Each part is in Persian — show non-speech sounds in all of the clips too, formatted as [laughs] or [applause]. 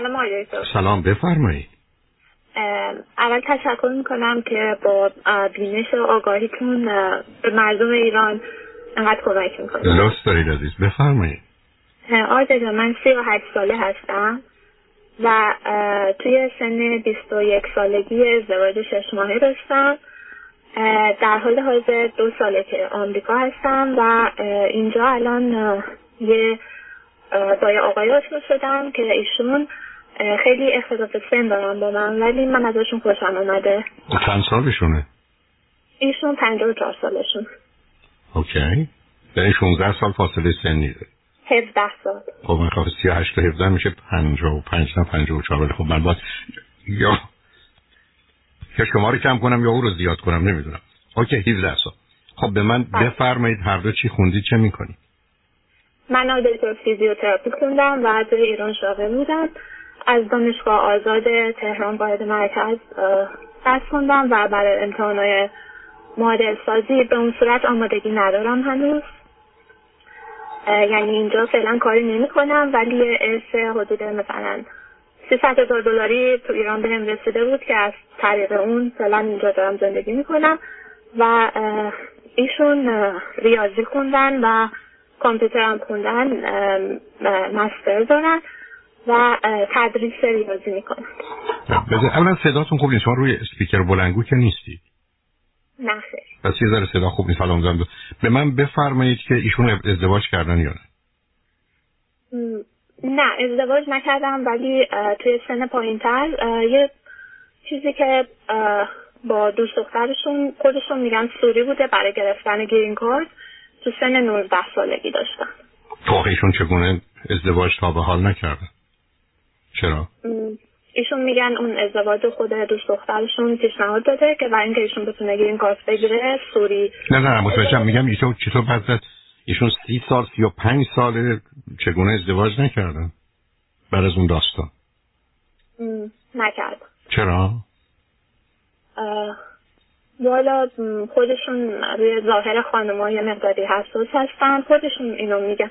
سلام آقای سلام بفرمایید. اول تشکر می‌کنم که با بینش و آگاهیتون به مردم ایران انقدر کمک می‌کنید لطف دارید عزیز بفرمایید. آقای من سی و هشت ساله هستم و توی سن بیست و یک سالگی ازدواج شش ماهه داشتم. در حال حاضر دو ساله که آمریکا هستم و اینجا الان یه با یه آقای آشنا شدم که ایشون خیلی اختلاف سن دارم با من ولی من ازشون خوشم آمده چند سالشونه؟ ایشون پنجه و چهار سالشون. اوکی. یعنی 16 سال فاصله سنی داره. 17 سال. خب من خواهد 38 تا 17 میشه 55 تا 54 ولی خب من باید یا یا شما رو کم کنم یا او رو زیاد کنم نمی‌دونم. اوکی 17 سال. خب به من بله. بفرمایید هر دو چی خوندید چه می‌کنید. من آدرس فیزیوتراپی خوندم و توی ایران شاغل بودم. از دانشگاه آزاد تهران باید مرکز درس خوندم و برای امتحانای مدل سازی به اون صورت آمادگی ندارم هنوز. یعنی اینجا فعلا کاری نمی کنم ولی ارث حدود مثلا 300 هزار دلاری تو ایران بهم رسیده بود که از طریق اون فعلا اینجا دارم زندگی می‌کنم. و ایشون ریاضی خوندن و کامپیوتر هم خوندن مستر دارن. و تدریس ریاضی می‌کنن اولا صداتون خوب نیست. شما روی اسپیکر بلنگو که نیستی. نه خیر. پس یه ذره صدا خوب نیست. حالا به من بفرمایید که ایشون ازدواج کردن یا نه. نه ازدواج نکردم ولی توی سن پایین تر یه چیزی که با دوست دخترشون خودشون میگن سوری بوده برای گرفتن گرین کارت. تو سن 19 سالگی داشتن تو ایشون چگونه ازدواج تا به حال نکردن؟ چرا؟ ایشون میگن اون ازدواج خود دوست دخترشون پیشنهاد داده که برای اینکه ایشون بتونه گرین کارت بگیره سوری. نه نه متوجهم. میگم ایشون چطور پس ایشون سی سال سی و پنج سال چگونه ازدواج نکردن بعد از اون داستان؟ نکرد. چرا؟ والا خودشون روی ظاهر خانم یه مقداری حساس هستن. خودشون اینو میگن.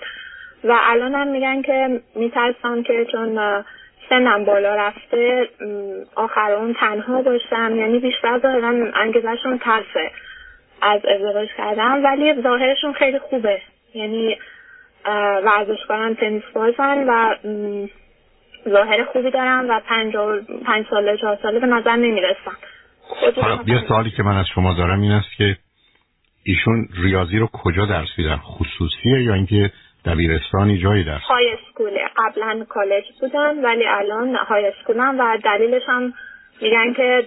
و الان هم میگن که میترسن که چون سنم بالا رفته آخر اون تنها باشم یعنی بیشتر ظاهرا انگیزشون ترسه از ازدواج کردن ولی ظاهرشون خیلی خوبه. یعنی ورزشکارن تنیس بازن و ظاهر خوبی دارن و پنج, پنج ساله چهار ساله به نظر نمی‌رسن. یه سوالی که من از شما دارم این است که ایشون ریاضی رو کجا درس میدن؟ خصوصیه یا اینکه دبیرستانی جایی درس های اسکوله قبلا کالج بودن ولی الان های اسکولن و دلیلش هم میگن که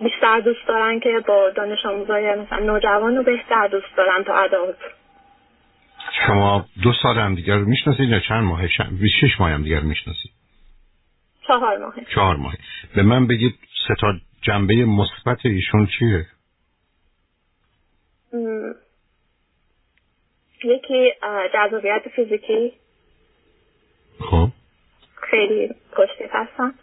بیشتر دوست دارن که با دانش آموزای مثلا نوجوان رو بهتر دوست دارن تا ادالت شما دو سال هم دیگر رو می‌شناسید یا چند ماه شش ماه هم دیگر می‌شناسید؟ چهار ماه چهار ماه به من بگید سه تا جنبه مثبت ایشون چیه؟ یکی جذابیت فیزیکی. خب. خیلی پشتی هستم.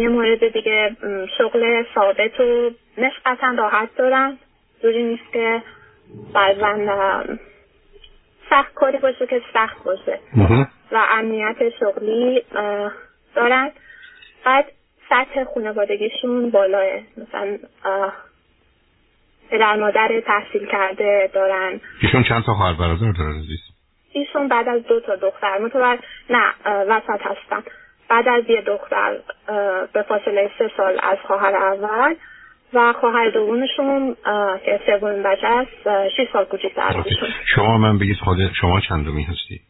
یه مورد دیگه شغل ثابت و نسبتا راحت دارن جوری نیست که بعضا سخت کاری باشه که سخت باشه. و امنیت شغلی دارن. بعد سطح خانوادگیشون بالاه. مثلا پدر مادر تحصیل کرده دارن. ایشون چند تا خواهر برادر دارن عزیز؟ ایشون بعد از دو تا دختر. متوجه نه وسط هستن بعد از یه دختر به فاصله سه سال از خواهر اول و خواهر دومشون که سومین بچه است شیش سال کوچیک‌تر شما من بگید خود شما چندمی هستی؟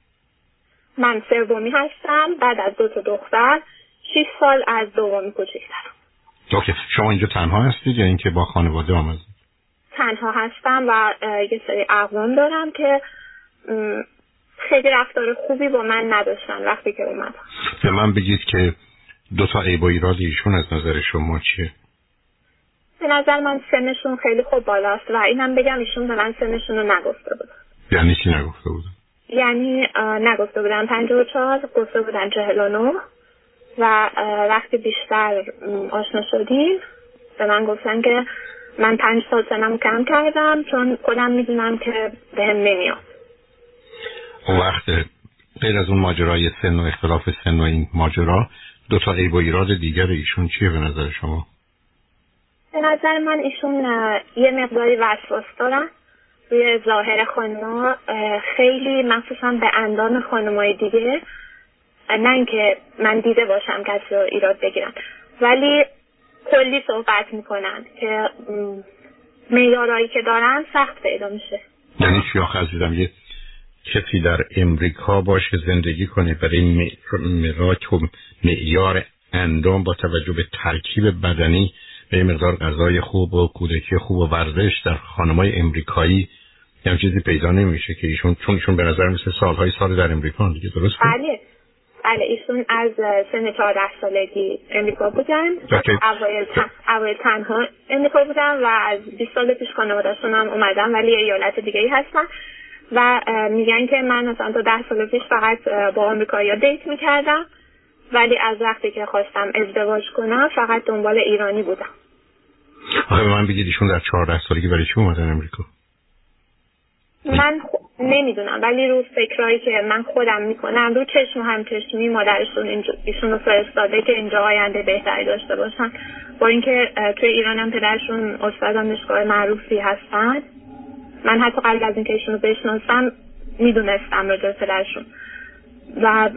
من سومی هستم. بعد از دو تا دختر شیش سال از دومی کوچیک‌ترم. اوکی. شما اینجا تنها هستید یا اینکه با خانواده آمدید؟ تنها هستم و یه سری اقوام دارم که خیلی رفتار خوبی با من نداشتن وقتی که اومدم. به من بگید که دو تا عیب و ایراد ایشون از نظر شما چیه؟ به نظر من سنشون خیلی خوب بالاست و اینم بگم ایشون به من سنشون رو نگفته بود یعنی چی نگفته بودن؟ یعنی نگفته بودن پنج و چهار گفته بودن چهل و نو و وقتی بیشتر آشنا شدیم به من گفتن که من پنج سال سنم کم کردم چون خودم می‌دونم که به هم نمیاد. اون وقت غیر از اون ماجرای سن و اختلاف سن و این ماجرا دو تا عیب و ایراد دیگر ایشون چیه به نظر شما؟ به نظر من ایشون یه مقداری وسواس دارن. روی ظاهر خانما خیلی مخصوصا به اندام خانمای دیگه. نه اینکه من دیده باشم کسی رو ایراد بگیرم ولی کلی صحبت می‌کنن که میارایی که دارن سخت پیدا میشه. یعنی چی عزیزم؟ یه کسی در امریکا باشه زندگی کنه برای مراک و معیار اندام با توجه به ترکیب بدنی به مقدار غذای خوب و کودکی خوب و ورزش در خانمای امریکایی یه چیزی پیدا نمیشه که ایشون چون ایشون به نظر مثل سالهای سال در امریکا دیگه درست بله. بله ایشون از سن 14 سالگی امریکا بودن. اوایل تنها امریکا بودن و از 20 سال پیش خانوادهشون هم اومدن ولی ایالت دیگه ای هستن. و میگن که من مثلا تا ده سال پیش فقط با امریکایی دیت می‌کردم. ولی از وقتی که خواستم ازدواج کنم فقط دنبال ایرانی بودم. آخه من بگید ایشون در 14 سالگی برای چی اومدن امریکا؟ من نمی‌دونم ولی رو فکرهایی که من خودم می‌کنم رو چشم هم چشمی مادرشون ایشون رو فرستاده که اینجا آینده بهتری داشته باشن. با اینکه توی ایران هم پدرشون استاد دانشگاه معروفی هستن. من حتی قبل از اینکه ایشون رو بشناسم می‌دونستم راجع پدرشون. و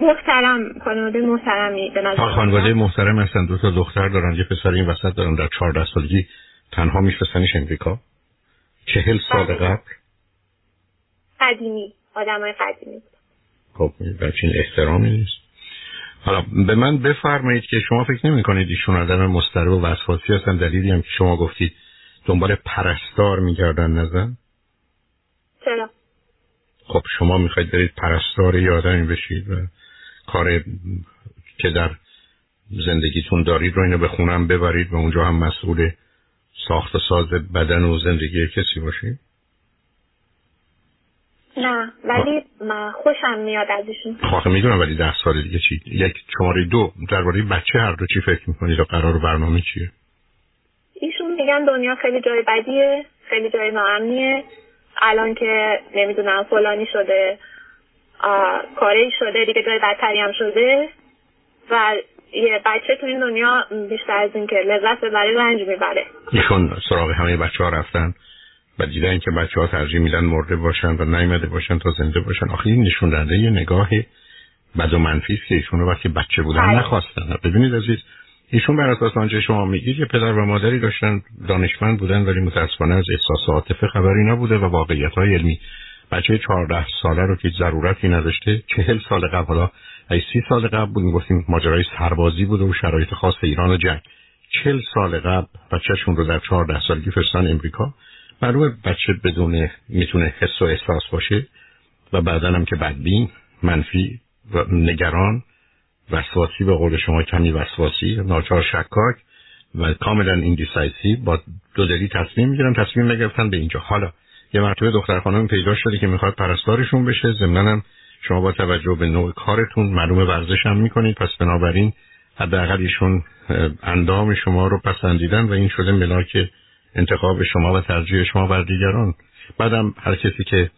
محترم خانواده محترمی به نظر خانواده محترم هستن. دو تا دختر دارن یه پسر این وسط دارن. در 14 سالگی تنها میفرستنش امریکا. چهل سال بله. قبل؟ قدیمی. آدم های قدیمی. خب بچین احترامی نیست. حالا به من بفرمایید که شما فکر نمی کنید ایشون آدم مسترب و وسواسی هستن. دلیلی هم که شما گفتید دنبال پرستار میگردن نزن چرا؟ خب شما می‌خواید برید پرستار یه آدمی بشید و کار که در زندگیتون دارید رو اینو به خونم ببرید و اونجا هم مسئول ساخت و ساز بدن و زندگی کسی باشی؟ نه ولی من خوشم میاد از ایشون خواهد می‌دونم ولی ده سال دیگه چی؟ یک شماره دو درباره بچه هر دو چی فکر می‌کنید و قرار برنامه چیه؟ ایشون میگن دنیا خیلی جای بدیه خیلی جای ناامنیه. الان که نمی‌دونم فلانی شده کاری شده دیگه جای بدتری هم شده. و یه بچه تو این دنیا بیشتر از این که لذت ببره رنج می‌بره. ایشون سراغ همه بچه ها رفتن و دیدن که بچه ها ترجیح میدن مرده باشن و نیمده باشن تا زنده باشن. آخه این نشون دهنده یه نگاه بد و منفی که ایشون رو وقتی بچه بودن بله. نخواستن. ببینید عزیز ایشون بر اساس آنچه شما میگید یه پدر و مادری داشتن دانشمند بودن ولی متاسفانه از احساس عاطفه خبری نبوده و واقعیت های علمی. بچه 14 ساله رو که ضرورتی نداشته چهل سال قبل حالا ای سی سال قبل بود می‌گفتیم ماجرای سربازی بوده و شرایط خاص ایران و جنگ. چهل سال قبل بچهشون رو در چهارده سالگی فرستن امریکا. معلومه بچه بدون می‌تونه حس و احساس باشه و بعدا هم که بدبین منفی و نگران وسواسی به قول شما کمی وسواسی ناچار شکاک و کاملا ایندیسایسی با دو دلی تصمیم می‌گیرن تصمیم نگرفتن به اینجا. حالا یه مرتبه دختر خانم پیدا شده که می‌خواد پرستارشون بشه ضمناً شما با توجه به نوع کارتون معلوم ورزش هم می‌کنید پس بنابراین حداقل ایشون اندام شما رو پسندیدن و این شده ملاک انتخاب شما و ترجیح شما بر دیگران. بعدم هر کسی که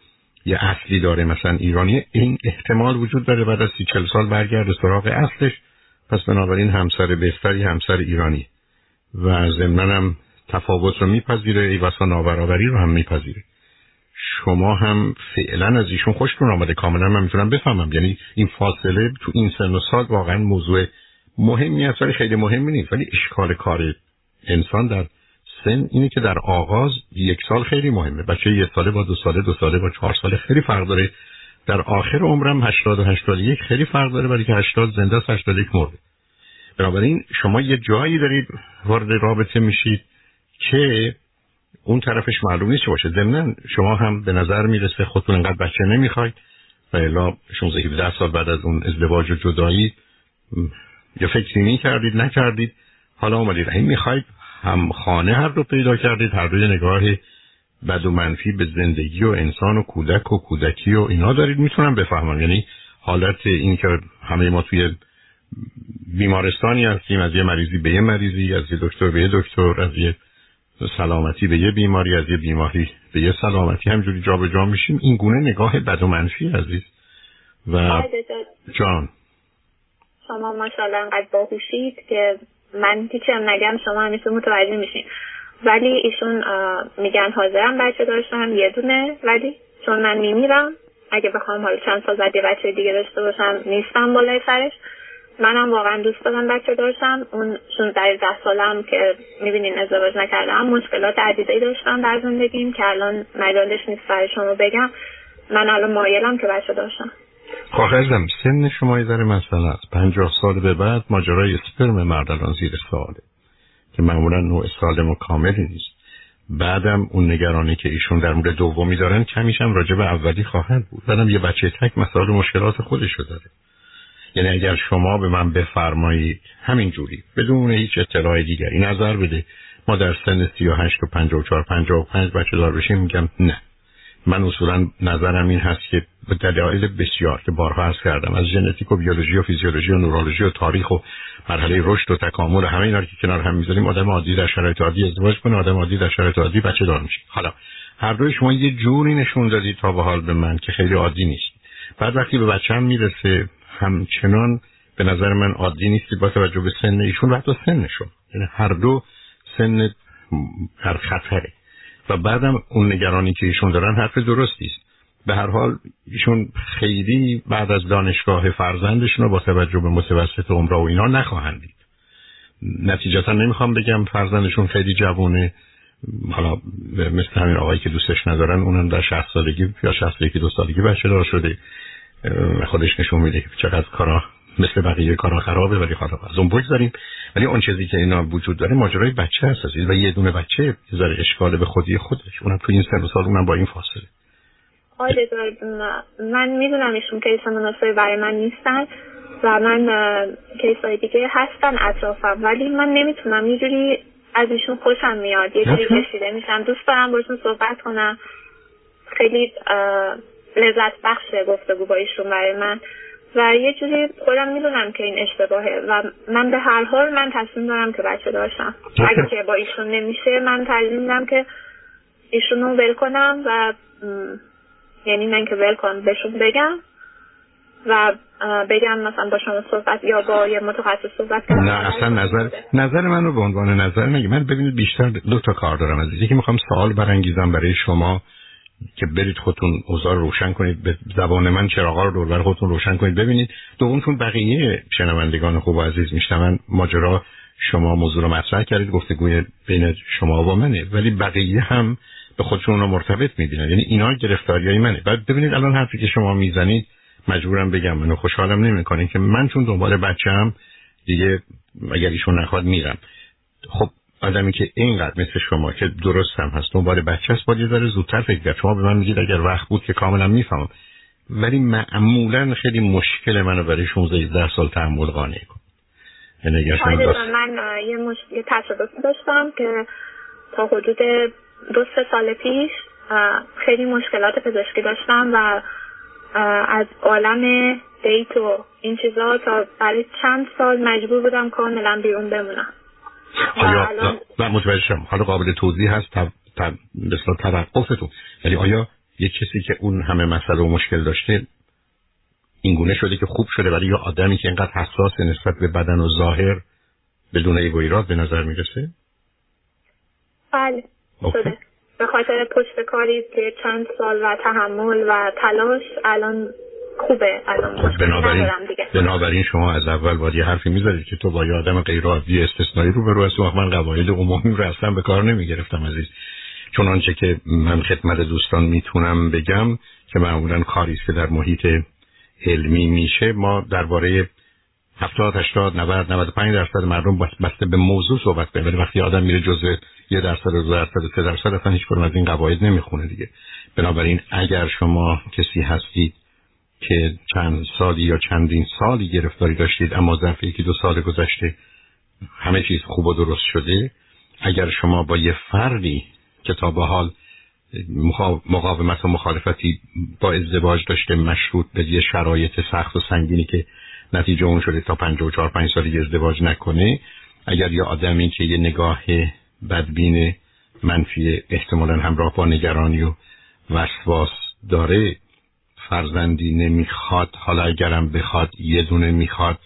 یه اصلی داره مثلا ایرانی این احتمال وجود داره بعد از سی چل سال برگرد سراغ اصلش. پس بنابراین همسر بهتری همسر ایرانی. و ضمناً تفاوت رو میپذیره ای واسه نابرابری رو هم میپذیره. شما هم فعلا از ایشون خوشتون آمده. کاملا من می‌تونم بفهمم. یعنی این فاصله تو این سن و سال واقعا موضوع مهمی است ولی خیلی مهمی نیست. ولی اشکال کار انسان در سن اینه که در آغاز یک سال خیلی مهمه. بچه یک ساله با دو ساله دو ساله با چهار ساله خیلی فرق داره. در آخر عمرم 80 و 81 خیلی فرق داره ولی که 80 زنده است 81 مرده. بنابراین شما یه جایی دارید وارد رابطه میشید که اون طرفش معلوم نیست چه باشه. ضمن شما هم به نظر می‌رسه خودتون انقدر بچه نمی‌خواید و الا 16 17 سال بعد از اون ازدواج و جدایی یا فکری کردید نکردید. حالا اومدید. این می‌خواید هم خانه هر رو پیدا کردید هر روی نگاه بد و منفی به زندگی و انسان و کودک و کودکی و اینا دارید می‌تونم بفهمم. یعنی حالت این که همه ما توی بیمارستانی هستیم از یه مریضی به یه مریضی از یه دکتر به یه دکتر از یه سلامتی به یه بیماری از یه بیماری به یه سلامتی. همجوری جابجا میشیم. این گونه نگاه بد و منفی عزیز. و جان. شما ماشاءالله انقدر باهوشید که من هیچی هم نگم شما همیشه متوجه میشین. ولی ایشون میگن حاضرم بچه داشتم یه دونه. ولی چون من میمیرم اگه بخوام حالا چند سال بعد یه بچه دیگه داشته باشم نیستم بالای سرش. منم واقعا دوست دارم بچه داشتم. اون 16 سالم که می‌بینین ازدواج نکردم مشکلات عدیده داشتم در زندگیم که الان مجالش نیست برای شما بگم. من الان مایلم که بچه داشتم. خواهرزم سن شما در مسئله است. پنجاه سال به بعد ماجرای اسپرم مرد الان زیر ساله که معمولا نوع سالم و کاملی نیست. بعدم اون نگرانی که ایشون در مورد دومی دارن کمیش هم راجع به اولی خواهد بود. بعدم یه بچه تک مسائل مشکلات خودشو داره. یعنی اگر شما به من بفرمایید همین جوری بدون هیچ اطلاع دیگری نظر بده. ما در سن 38 و 54 55 بچه دار بشیم میگم نه. من اصولا نظرم این هست که به دلایل بسیار که بارها عرض کردم از ژنتیک و بیولوژی و فیزیولوژی و نورولوژی و تاریخ و مرحله رشد و تکامل همه اینا که کنار هم می‌ذاریم آدم عادی در شرایط عادی ازدواج کنه آدم عادی در شرایط عادی بچه دار میشه. حالا هر دوی شما یه جوری نشون دادید تا به حال به من که خیلی عادی نیست. بعد وقتی به بچه هم می‌رسه همچنان به نظر من عادی نیستی با توجه به سن ایشون و حتی سنشون. یعنی هر دو سن هر خطره. و بعدم اون نگرانی که ایشون دارن حرف درستی است. به هر حال ایشون خیلی بعد از دانشگاه فرزندشون رو با توجه به متوسط عمر و اینا نخواهند دید. نتیجتا نمی‌خوام بگم فرزندشون خیلی جوونه. حالا مثل همین آقایی که دوستش ندارن اونم در 60 سالگی یا 61 دو سالگی بچه دار شده. خودش نشون میده که چقدر کارا مثل بقیه کارا خرابه ولی حالا از اون بگذاریم ولی اون چیزی که اینا وجود داره ماجرای بچه هست و یه دونه بچه ذره اشکال به خودی خودش. اونم تو این سن سال اونم با این فاصله. آره من می‌دونم ایشون کیس مناسبی برای من نیستن و من کیس های دیگه هستن اطرافم. ولی من نمی‌تونم یه جوری از ایشون خوشم میاد. یه جوری کشیده میشم. دوست دارم باشون صحبت کنم. خیلی لذت بخش گفتگو با ایشون برای من. و یه چیزی خودم می‌دونم که این اشتباهه و من به هر حال من تصمیم دارم که بچه داشتم. اگه که با ایشون نمیشه من ترجیح میدم که ایشون رو ول کنم و یعنی من که ول کنم بهشون بگم و بگم مثلا با شما صحبت یا با یه متخصص صحبت کنم. نه اصلا نظر نظر من رو به عنوان نظر نگی من ببینید بیشتر دو تا کار دارم از یکی می‌خوام سوال برانگیزم برای شما. که برید خودتون اوضاع روشن کنید به زبان من چراغا رو دور خودتون روشن کنید ببینید. دومتون بقیه شنوندگان خوب و عزیز میشنون. ماجرا شما موضوع رو مطرح کردید گفتگوی بین شما و منه. ولی بقیه هم به خودشون رو مرتبط می‌بینن. یعنی اینا گرفتاریای منه. بعد ببینید الان حرفی که شما می‌زنید مجبورم بگم منو خوشحالم نمی‌کنه که من چون دنبال بچه‌ام دیگه اگر ایشون نخواد میرم. خب آدمی که اینقدر مثل شما که درست هم هست دنبال بچه است باید داره زودتر فکر کرد. شما به من میگید اگر وقت بود که کاملا می‌فهمم. ولی معمولا خیلی مشکل منو برای 16 سال تحمل قانع کن. من یه, مش... یه تصادفی داشتم که تا حدود دو سه سال پیش خیلی مشکلات پزشکی داشتم و از عالم دیت و این چیزا تا برای چند سال مجبور بودم کاملا بیرون بمونم. آیا و متوجه شم حالا قابل توضیح هست مثلا توقفتون. یعنی آیا یه کسی که اون همه مسئله و مشکل داشته اینگونه شده که خوب شده ولی یا آدمی که اینقدر حساس نسبت به بدن و ظاهر بدون ایگو به نظر می‌رسه؟ بله. شده. به خاطر پشت کاری که چند سال و تحمل و تلاش الان خوبه الان خب بنابراین, بنابراین شما از اول باید یه حرفی می‌ذارید که تو با یه آدم غیر عادی استثنایی رو برو هستی من قواعد عمومی رو اصلا به کار نمی‌گرفتم عزیز. چون آنچه که من خدمت دوستان می‌تونم بگم که معمولا کاری که در محیط علمی میشه ما درباره 70 80 90 95 درصد مردم بسته به موضوع صحبت کنیم. ولی وقتی آدم میره جزء یه درصد دو درصد سه درصد اصلا هیچ از این قواعد نمی‌خونه دیگه. بنابراین اگر شما کسی هستید که چند سالی یا چندین سالی گرفتاری داشتید اما ظرف یکی دو سال گذشته همه چیز خوب و درست شده. اگر شما با یه فردی که تا به حال مقاومت و مخالفتی با ازدواج داشته مشروط به یه شرایط سخت و سنگینی که نتیجه اون شده تا پنج و چهار پنج سالی ازدواج نکنه اگر یه آدمی که یه نگاه بدبین منفی احتمالا همراه با نگرانی و وسواس داره فرزندی نمی‌خواد حالا اگرم بخواد یه دونه می‌خواد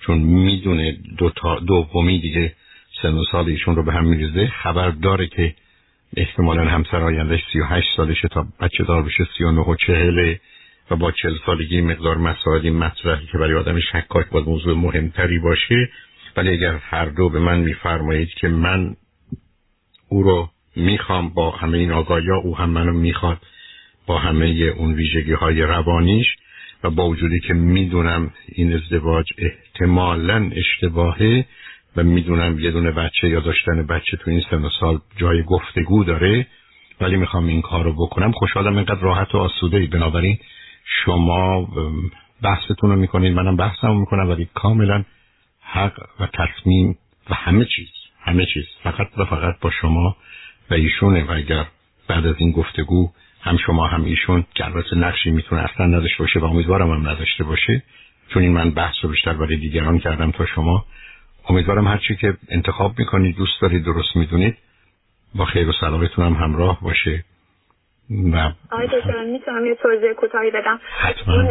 چون می‌دونه دو تا دومی دیگه سن و سال ایشون رو به هم میریزه خبر داره که احتمالا همسر آیندهش 38 سالشه تا بچه دار بشه 39 و 40 و با 40 سالگی مقدار مسائلی مطرحی که برای آدم شکاک باید موضوع مهمتری باشه. ولی اگر هر دو به من میفرمایید که من او رو می‌خوام با همه این آگاهی او هم منو می‌خواد با همه اون ویژگی های روانیش و با وجودی که می‌دونم این ازدواج احتمالا اشتباهه و می‌دونم یه دونه بچه یا داشتن بچه تو این سن و سال جای گفتگو داره ولی می‌خوام این کار رو بکنم خوشحالم اینقدر راحت و آسوده ای بنابراین شما بحثتون رو می‌کنید منم بحثم رو می‌کنم ولی کاملا حق و تصمیم و همه چیز همه چیز فقط و فقط با شما و ایشونه. و اگر بعد از این گفتگو هم شما هم ایشون که نقشی می‌تونه اصلا نداشته باشه و امیدوارم هم نداشته باشه چون این من بحث رو بیشتر برای دیگران کردم تا شما. امیدوارم هرچی که انتخاب می‌کنید دوست دارید درست می‌دونید با خیر و سلامتون هم همراه باشه. و آقای دکتر می‌تونم یه توضیح کوتاهی بدم؟ حتما. این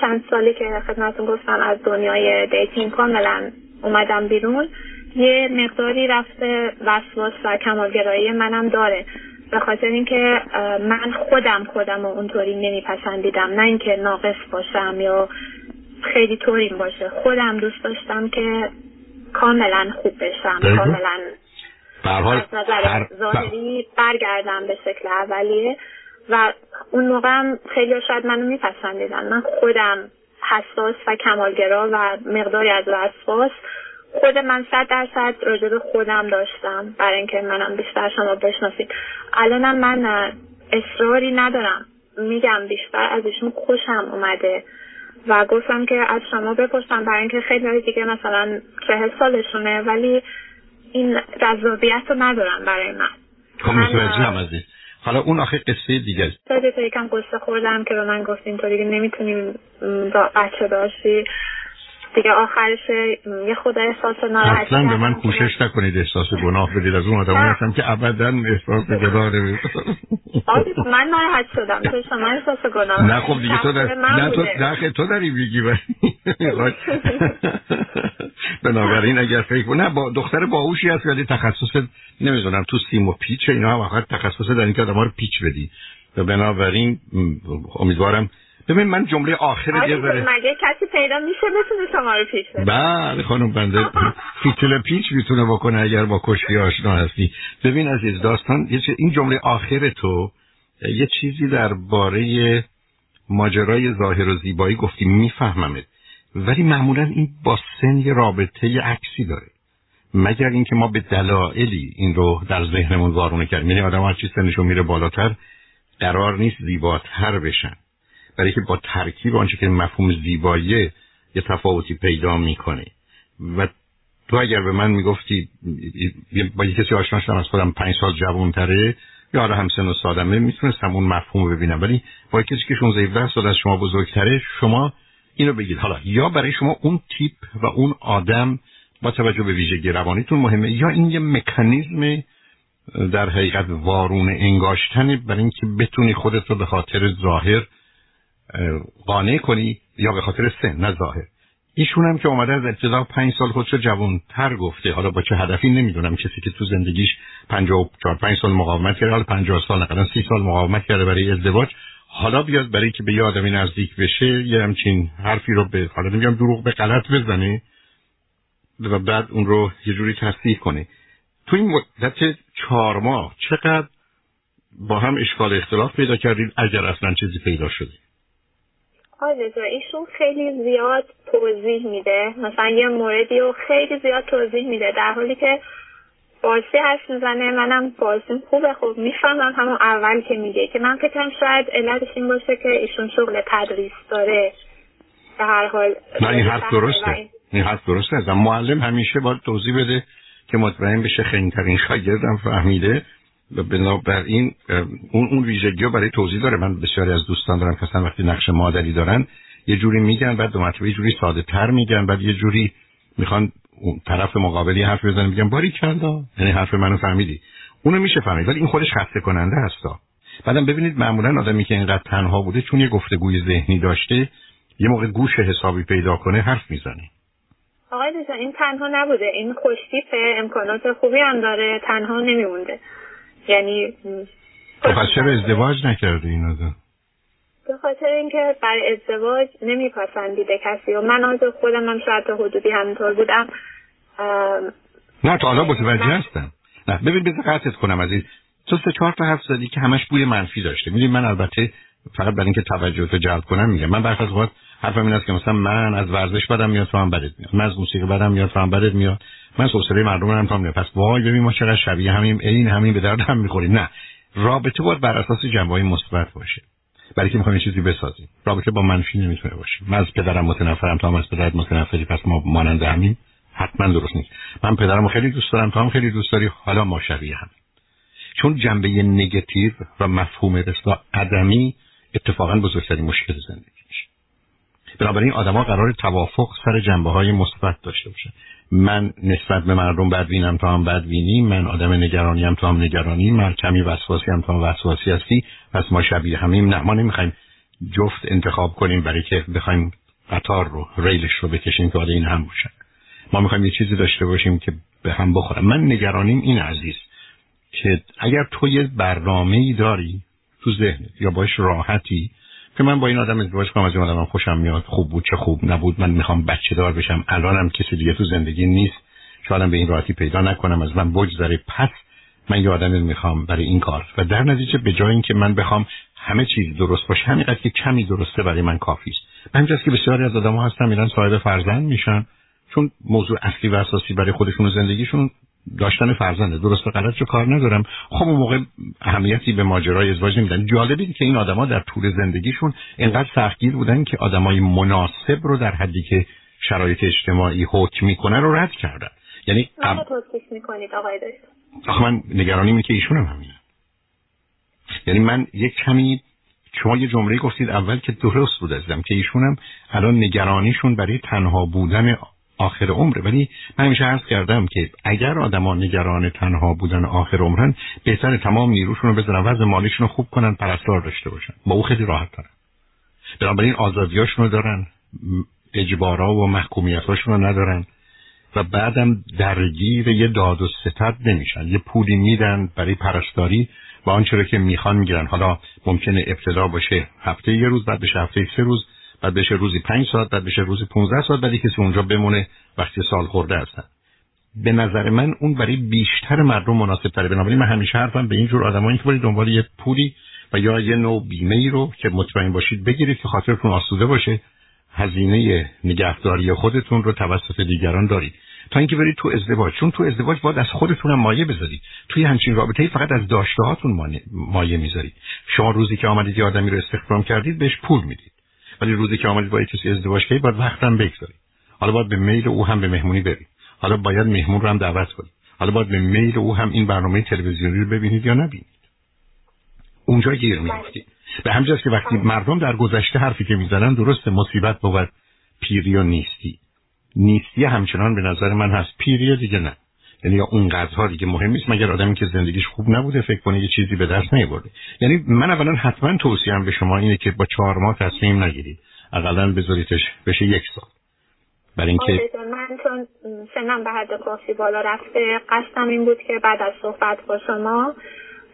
چند سالی که خدمتتون گفتم از دنیای دیتینگ کاملا اومدم بیرون. یه مقداری رفته وسواس و کمالگرایی منم داره. به خاطر اینکه من خودم خودم رو اونطوری نمیپسندیدم. نه اینکه ناقص باشم یا خیلی طوریم باشه. خودم دوست داشتم که کاملا خوب بشم. کاملا. از نظر ظاهری برگردم به شکل اولیه و اون موقع هم خیلی شاید منو میپسندیدن. من خودم حساس و کمالگرا و مقداری از وسواس خود من صد درصد راجع خودم داشتم. برای اینکه منم بیشتر شما بشناسید. الانم من اصراری ندارم. میگم بیشتر از ایشون خوشم اومده. و گفتم که از شما بپرسم. برای اینکه خیلی دیگه مثلا چهل سالشونه ولی این جذابیت رو ندارم برای من. خب متوجهم عزیز. حالا اون آخه قصه دیگه است. تا یکم قصه خوردم که به من گفتین تو دیگه نمی‌تونیم بچه داشتی دیگه آخرش یه خدا احساس ناراحتی اصلا به من کوشش نکنید احساس گناه بدید. از اون آدم هستم که ابدا احساس گناه من ناراحت شدم. تو شما احساس گناه نه خب دیگه تو در نه تو نه تو داری میگی بنابراین اگر فکر نه با دختر باهوشی هست ولی تخصص نمی‌دونم تو سیم و پیچ اینا هم فقط تخصص در اینکه آدم‌ها رو پیچ بدی. و بنابراین امیدوارم ببین من جمله آخر دیگه بره مگه کسی پیدا میشه بتونه شما رو پیش بده؟ بله خانم بنده فیتل پیچ می‌تونه بکنه اگر با کشتی آشنا هستی. ببین عزیز داستان این جمله آخر تو یه چیزی درباره ماجرای ظاهر و زیبایی گفتی میفهممت. ولی معمولا این با سن یه رابطه عکسی داره. مگر اینکه ما به دلایلی این رو در ذهنمون وارونه کردیم؟ یعنی آدم هرچی سنشون میره بالاتر قرار نیست زیباتر بشن. برای که با ترکیب آنچه که مفهوم زیبایی یه تفاوتی پیدا می‌کنه. و تو اگر به من می‌گفتی با یه کسی آشنا شدم از خودم پنج سال جوان تره یا آره همسن و سادمه می‌تونستم اون مفهوم ببینم. ولی با کسی که 16 سال از شما بزرگتره شما اینو بگید. حالا یا برای شما اون تیپ و اون آدم با توجه به ویژگی روانیتون مهمه یا این یه مکانیزم در حقیقت وارون انگاشتن برای اینکه بتونی خودت رو به خاطر ظاهر قانع کنی یا به خاطر سن نه ظاهر. ایشون هم که اومده از ابتدا پنج سال خودشو جوان تر گفته. حالا با چه هدفی نمی‌دونم. کسی که تو زندگیش پنجاه و چهار پنج سال مقاومت کرده حالا پنجاه سال نقدن سی سال مقاومت کرده برای ازدواج. حالا بیاد برای که به یه آدمی نزدیک بشه یه همچین حرفی رو به حالا نمیگم دروغ به غلط بزنه و بعد اون رو یه جوری تصدیق کنه. تو این مدت چهار ماه چقدر با هم اشکال اختلاف پیدا کردید؟ اگر اصلا چیزی پیدا شده. آره ایشون خیلی زیاد توضیح میده. مثلا یه موردی رو خیلی زیاد توضیح میده در حالی که بازی حرف می‌زنه. منم بازیم خوبه. خوب می‌فهمم همون اول که میگه که من فکرم شاید علتش این باشه که ایشون شغل تدریس داره. به هر حال نه این حرف درسته. این حرف درسته. از معلم همیشه باید توضیح بده که مطمئن بشه خیلی شاگردم فهمیده. بنابراین اون اون ویژگی ها برای توضیح داره. من بسیاری از دوستان دارم که وقتی نقش مادری دارن یه جوری میگن بعد دو مرتبه یه جوری ساده تر میگن بعد یه جوری می‌خوان اون طرف مقابلی حرف بزنن میگن باری کرده یعنی حرف منو فهمیدی. اونو میشه فهمید ولی این خودش خسته کننده هستا بعدم ببینید معمولا آدمی که اینقدر تنها بوده چون یه گفتگوی ذهنی داشته یه موقع گوش حسابی پیدا کنه حرف می‌زنه. آقای این تنها نبوده. این خوشتیپه امکانات خوبی هم داره. تنها نمیمونده. یعنی خب پس چرا ازدواج نکرده این آدم؟ به خاطر اینکه برای ازدواج نمیپسندیده کسی و من از خودم هم شاید حدودی همینطور بودم. نه تا حالا متوجه هستم. نه ببین بذار قطعت کنم از این تو سه چهار تا حرف زدی که همش بوی منفی داشته. می‌دونی من البته فقط برای اینکه توجه تو جلب کنم میگم. من برخلاف وقت حرفم این است که مثلا من از ورزش بدم میاد تو هم بدت میاد. من از موسیقی بدم میاد تو هم بدت میاد. من حوصله مردم هم تا پس وای ببین ما چقدر شبیه همین این همین به درد هم می‌خوریم. نه. رابطه باید بر اساس جنبه مثبت باشه. برای که می‌خوایم چیزی بسازیم. رابطه با منفی نمی‌تونه باشه. من از پدرم متنفرم تو هم از پدرت متنفری پس ما مانند همین حتما درست نیست. من پدرم خیلی دوست دارم تو هم خیلی دوست داری. حالا ما شبیه هم چون جنبه نگتیو و مفهوم رسا عدمی اتفاقا بزرگترین مشکل زندگی میشه. بنابراین آدما قرار توافق سر جنبه های مثبت داشته باشن. من نسبت به مردم بدبینم تو هم بدبینی من آدم نگرانی هم تو هم نگرانی من کمی وسواسی هم تو هم وسواسی هستی پس ما شبیه همیم. نه ما نمی‌خوایم جفت انتخاب کنیم برای که بخوایم قطار رو ریلش رو بکشیم که این هم باشن ما می‌خوایم یه چیزی داشته باشیم که به هم بخورم من نگرانیم این عزیز که اگر تو یه برنامه ای داری تو ذهن یا باش راحتی که من با این آدم ازدواج کنم از این آدم خوشم میاد خوب بود چه خوب نبود من می‌خوام بچه دار بشم. الانم کسی دیگه تو زندگی نیست. شایدم به این راحتی پیدا نکنم از من بگذره. پس من یه آدم می‌خوام برای این کار. و در نتیجه به جای اینکه من بخوام همه چیز درست باشه همینقدر که کمی درسته برای من کافی است. همینجاست که بسیاری از آدم ها هستن میرن صاحب فرزند میشن. چون موضوع اصلی و اساسی برای خودشون و زندگیشون داشتن فرزنده درست و غلط کار ندارم. خب اون موقع اهمیتی به ماجرای ازدواج نمیدن. جالبی که این آدما در طول زندگیشون اینقدر سختگیر بودن که آدمای مناسب رو در حدی که شرایط اجتماعی حکم می‌کنه رو رد کردن. یعنی قب... می‌کنید آقای آخه من نگرانی اینه که ایشون هم همینه. یعنی من یک کمی شما یه جمله گفتید اول که درست بود ازدم که ایشونم الان نگرانیشون برای تنها بودن آخر عمره ولی من همیشه عرض کردم که اگر آدما نگران تنها بودن آخر عمرن بهتر تمام نیروشون رو بذارن وضع مالیشون رو خوب کنن پرستار داشته باشن. با او خیلی راحت دارن. بنابراین آزادیاشون رو دارن اجبارا و محکومیتاشون رو ندارن و بعدم درگیر یه داد و ستد نمیشن. یه پولی میدن برای پرستاری و آنچه که می‌خوان می‌گیرن. حالا ممکنه ابتدا باشه هفته یه روز بعد بشه هفته سه روز. بعد بشه روزی پنج ساعت بعد بشه روزی 15 ساعت بعد کسی اونجا بمونه وقتی سال خورده هستن. به نظر من اون برای بیشتر مردم مناسب تره. بنابراین من همیشه حرفم به این جور آدمایی که دنبال یه پولی و یا یه نوع بیمه ای رو که مطمئن باشید بگیرید که خاطرتون آسوده باشه هزینه نگهداری خودتون رو توسط دیگران دارید. تا اینکه برید تو ازدواج. چون تو ازدواج باید از خودتون هم مایه بذارید. توی همچین رابطه فقط از داشته هاتون مایه می‌ذارید. شما روزی که آمدید یه آدمی رو استخدام کردید بهش پول می‌دید. ولی روزی که آمدید با کسی ازدواج کردید باید وقتم بگذارید. حالا باید به میل او هم به مهمونی برید. حالا باید مهمون رو هم دعوت کنید. حالا باید به میل او هم این برنامه تلویزیونی رو ببینید یا نبینید. اونجا گیر میافتید به همجاست که وقتی مردم در گذشته حرفی که می‌زنن درست مصیبت بود. پیری و نیستی. نیستی همچنان به نظر من هست. پیری دیگه نه. یعنی اون قدرها دیگه مهم نیست مگر آدمی که زندگیش خوب نبوده فکر کنه یه چیزی به دست نیاورده یعنی من اولا حتما توصیهم به شما اینه که با چهار ماه تصمیم نگیرید. اقلا بذاریدش بشه یک سال. برای اینکه من چون سنم به حد کافی بالا رفته قصدم این بود که بعد از صحبت با شما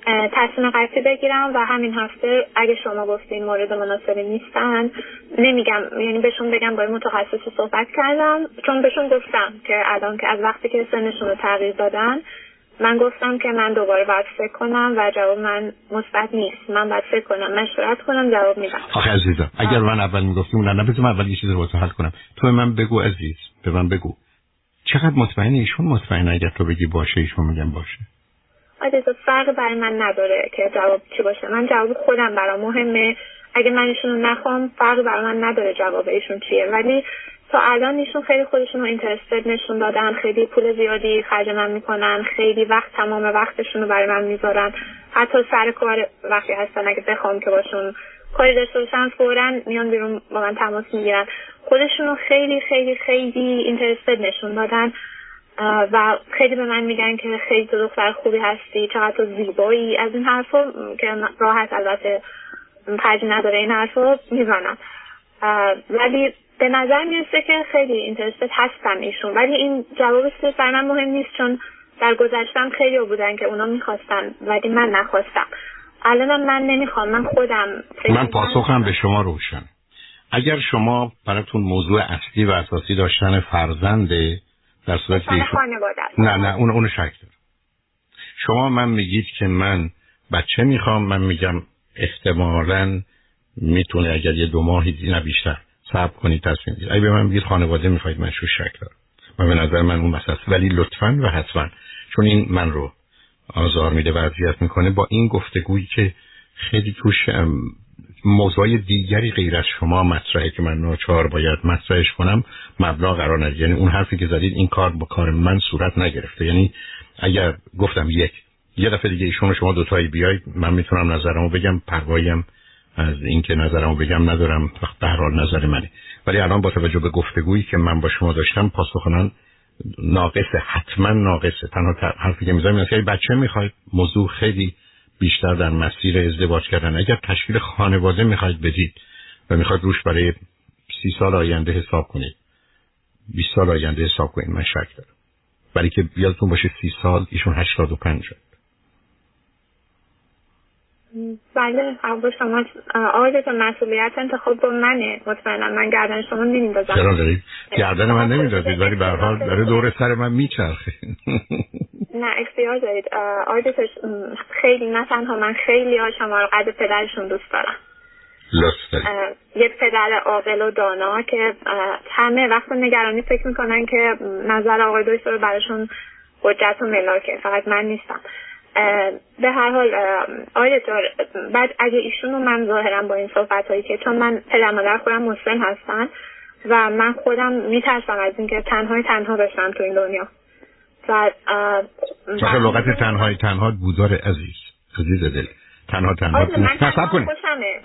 تصمیم قطعی بگیرم و همین هفته اگه شما گفتین مورد مناسبی نیستن نمیگم یعنی بهشون بگم با متخصص صحبت کردم. چون بهشون گفتم که الان که از وقتی که سنشون رو تغییر دادن من گفتم که من دوباره باید فکر کنم و جواب من مثبت نیست. من باید فکر کنم مشورت کنم جواب میدم. آخه عزیزم اگر من اول می‌گفتیم نه بذار اول یه چیزی رو حل کنم. تو من بگو عزیز به من بگو. چقدر مطمئن ایشون مطمئن اگر تو بگی باشه ایشون میگم باشه. عزیز فرق برای من نداره که جواب چی باشه. من جواب خودم برام مهمه. اگه من ایشون رو نخوام فرق برای من نداره جواب ایشون چیه. ولی تا الان ایشون خیلی خودشون رو اینترستد نشون دادن. خیلی پول زیادی خرج من می‌کنن. خیلی وقت تمام وقتشون رو برای من می‌ذارن. حتی سر کار وقتی هستن اگه بخوام که باشون کاری داشته باشن فورا میان بیرون با من تماس می‌گیرن. خودشون رو خیلی خیلی خیلی اینترستد نشون دادن. و خیلی به من میگن که خیلی تو دختر خوبی هستی چقدر تو زیبایی. از این حرفا که راحت البته خرجی نداره این حرفا می‌زنم. ولی به نظر می‌رسه که خیلی اینترستد هستم ایشون. ولی این جواب برای من مهم نیست چون در گذشتم خیلی بودن که اونا می‌خواستن ولی من نخواستم. الانم من نمی‌خوام من خودم من پاسخم به شما روشن. اگر شما براتون موضوع اصلی و اساسی داشتن فرزنده در صورت نه نه اون اون شک داره شما من میگید که من بچه می‌خوام من میگم احتمالا می‌تونه اگر یه دو ماهی نه بیشتر صبر کنید تصمیم بگیرید. اگه به من بگید خانواده می‌خواید من شو شک دارم. و به نظر من اون مسئله ولی لطفا و حتما. چون این من رو آزار میده و اذیت می‌کنه با این گفتگویی که خیلی توش موضوع دیگری غیر از شما مطرحه که من ناچار باید مطرحش کنم مبنا قرار نگیره یعنی اون حرفی که زدید این کار با کار من صورت نگرفته. یعنی اگر گفتم یک یه دفعه دیگه ایشون شما دوتایی بیاید من می‌تونم نظرمو بگم پروایم از اینکه نظرمو بگم ندارم به هر حال نظر منه. ولی الان با توجه به گفتگویی که من با شما داشتم پاسخنان ناقصه حتما ناقصه تنها حرفی که می‌ذارم اینه بچه می‌خواید موضوع خیلی بیشتر در مسیر ازدواج کردن. اگر تشکیل خانواده می‌خواید بدید و می‌خواید روش برای سی سال آینده حساب کنید 20 سال آینده حساب کنید من شک دارم. ولی که یادتون باشه سی سال ایشون هشتاد و پنج بله حق شما آقای مسئولیت انتخاب با منه. مطمئنا من گردن شما نمیندازم چرا دارید؟ گردن من نمیندازید ولی به حال داره دور سر من میچرخه. [laughs] نه اختیار دارید. آقای خیلی نه تنها من خیلی ها شما رو قدر پدرشون دوست دارم. یه پدر عاقل و دانا که همه وقت نگرانی فکر می‌کنن که نظر آقای دکتر براشون حجت و ملاکه. فقط من نیستم. به هر حال آقای بعد اگه ایشون رو من ظاهرم با این صحبت هایی که چون من پدر مادر خودم مسلم هستن و من خودم میترسم از اینکه تنهای تنها بشم تو این دنیا. و لغت تنهای تنها بودار عزیز. عزیز دل. تنها تنها نه سب کنید.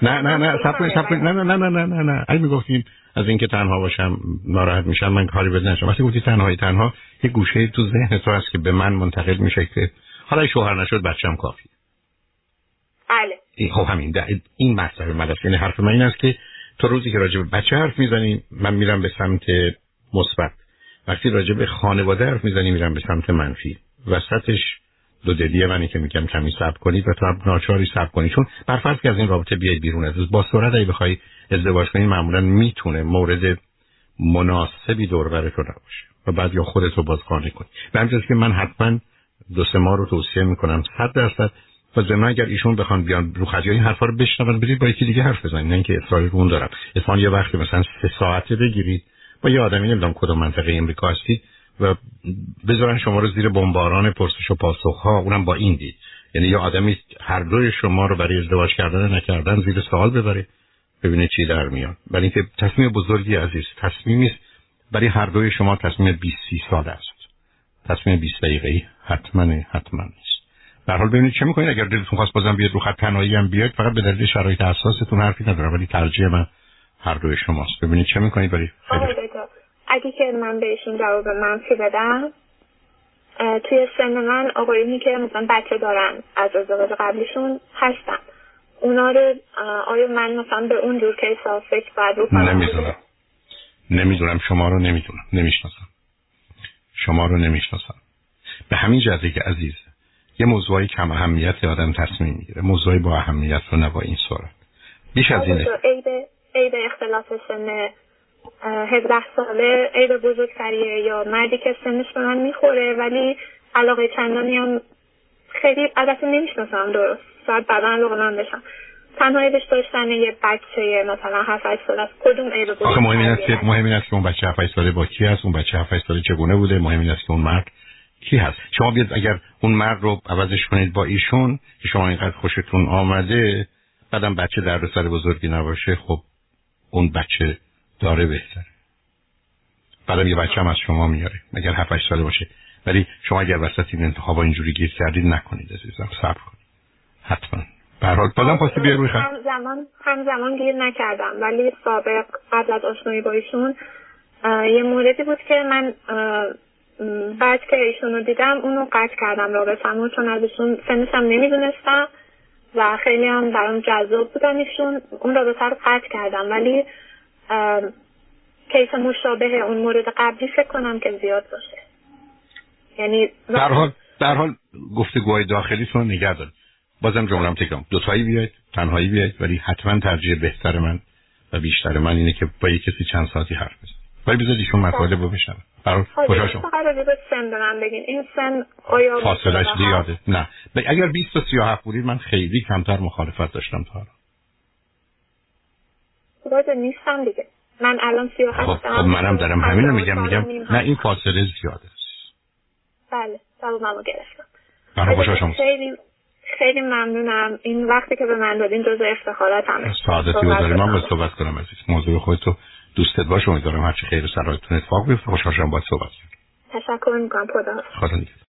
نه نه نه سب کنید سب کنید. نه نه نه نه نه نه. اگه می‌گفتیم از اینکه تنها باشم ناراحت میشم من کاری بد نشم. وقتی گفتی تنهایی تنها یه گوشه تو ذهن تو هست که به من منتقل میشه که حالا شوهر نشد بچم کافی بله. خب همین این مسئله من یعنی حرف من این است که تو روزی که راجع به بچه حرف می‌زنی من میرم به سمت مثبت. وقتی راجع به خانواده حرف می‌زنی میرم به سمت منفی. وسطش دو دلیه منی که میگم کمی صبر کنید و تو ناچاری صبر کنید چون برفرض که از این رابطه بیاید بیرون. از با سرعت اگه بخوای ازدواج کنی معمولا می‌تونه مورد مناسبی دور تو نباشه و بعد یا خودتو باز قانع کنی به که من حتما دو سه ماه رو توصیه می‌کنم صد درصد. و ضمن اگر ایشون بخوان بیان رو خرجی این حرفا رو بشنون برید با یکی دیگه حرف بزنید نه اینکه اصرار رو اون دارم. اتفاقا یه وقتی مثلا سه ساعته بگیرید. با یه آدمی نمی‌دونم کدوم منطقه امریکا هستی و بذارن شما رو زیر بمباران پرسش و پاسخ ها اونم با این دید. یعنی یه آدمی هر دوی شما رو برای ازدواج کردن نکردن زیر سوال ببره. ببینه چی در میاد. برای اینکه تصمیم بزرگی عزیز تصمیمی برای هر دوی شما تصمیم 20 30 سال است. تصمیم 20 دقیقه‌ای. حتما حتما نیست. در حال ببینید چه می‌کنید؟ اگر دلتون خواست بازم بیاد رو خط تنهایی هم بیاید فقط به دلیل شرایط اساستون حرفی ندارم ولی ترجیح من هر دوی شماست. ببینید چه می‌کنید برای خیلی اگه که من بهشون جواب منفی بدم توی سن من آقایونی که مثلا بچه دارن از ازدواج قبلیشون هستن. اونا رو آیا من مثلا به اون جور کیس فکر بعد رو نمی‌دونم. نمی‌دونم. شما رو نمی‌دونم. نمی‌شناسم. شما رو نمی‌شناسم. به همین جهته که عزیز یه موضوعی کم اهمیت آدم تصمیم می‌گیره موضوعی با اهمیت رو نه با این صورت بیش از اینه. عید اختلاف سن 17 ساله عید بزرگتریه یا مردی که سنش به من می‌خوره ولی علاقه چندانی هم خیلی البته نمی‌شناسم درست. شاید بعدا علاقه من بشم. تنها عیدش داشتن یه بچه مثلا 7 8 ساله است کدوم عید بزرگتریه آخه مهم این است که مهم این است که اون بچه 7 ساله با کی هست اون بچه 7 ساله چگونه بوده؟ مهم این است که اون مرد کی هست؟ شما بیاد اگر اون مرد رو عوضش کنید با ایشون که شما اینقدر خوشتون آمده بعدم بچه در سر بزرگی نباشه خب اون بچه داره بهتره بعدم یه بچه هم از شما میاره مگر 7 ساله باشه. ولی شما اگر وسط این انتخاب اینجوری گیر کردید نکنید عزیزم صبر کنید. حتما. به هر حال بازم خواستی بیا روی هم زمان هم زمان گیر نکردم ولی سابق قبل از آشنایی با ایشون یه موردی بود که من بعد که ایشون رو دیدم اونو قطع کردم رابطمو چون از ایشون سنشم نمی‌دونستم و خیلی هم برام جذاب بودن ایشون. اون رابطه رو قطع کردم ولی کیس مشابه اون مورد قبلی فکر کنم که زیاد باشه. یعنی در حال در حال گفتگوهای داخلیتون نگه دارید. بازم جملم تکرام دوتایی بیاید تنهایی بیاید ولی حتما ترجیح بهتر من و بیشتر من اینه که با یک کسی چند ساعتی حرف بزنید ولی بذارید ایشون مطالب رو بشنم برای شما. سن به من بگین. این سن آیا فاصلش زیاده نه. اگر 20 تا 37 بودید من خیلی کمتر مخالفت داشتم تا حالا. نیستم دیگه. من الان 37 خب, خب منم دارم همین رو میگم میگم نه این فاصله زیاده است. بله جوابمو گرفتم. برای خوشحال خیلی خیلی ممنونم. این وقتی که به من دادین جزء افتخارات همه سعادتی رو من به صحبت کنم عزیز. موضوع خودتو دوستت باش امیدوارم هرچی خیر و سرایتون اتفاق بیفته. خوشحال شدم باید صحبت کنم تشکر می‌کنم. خدا خدا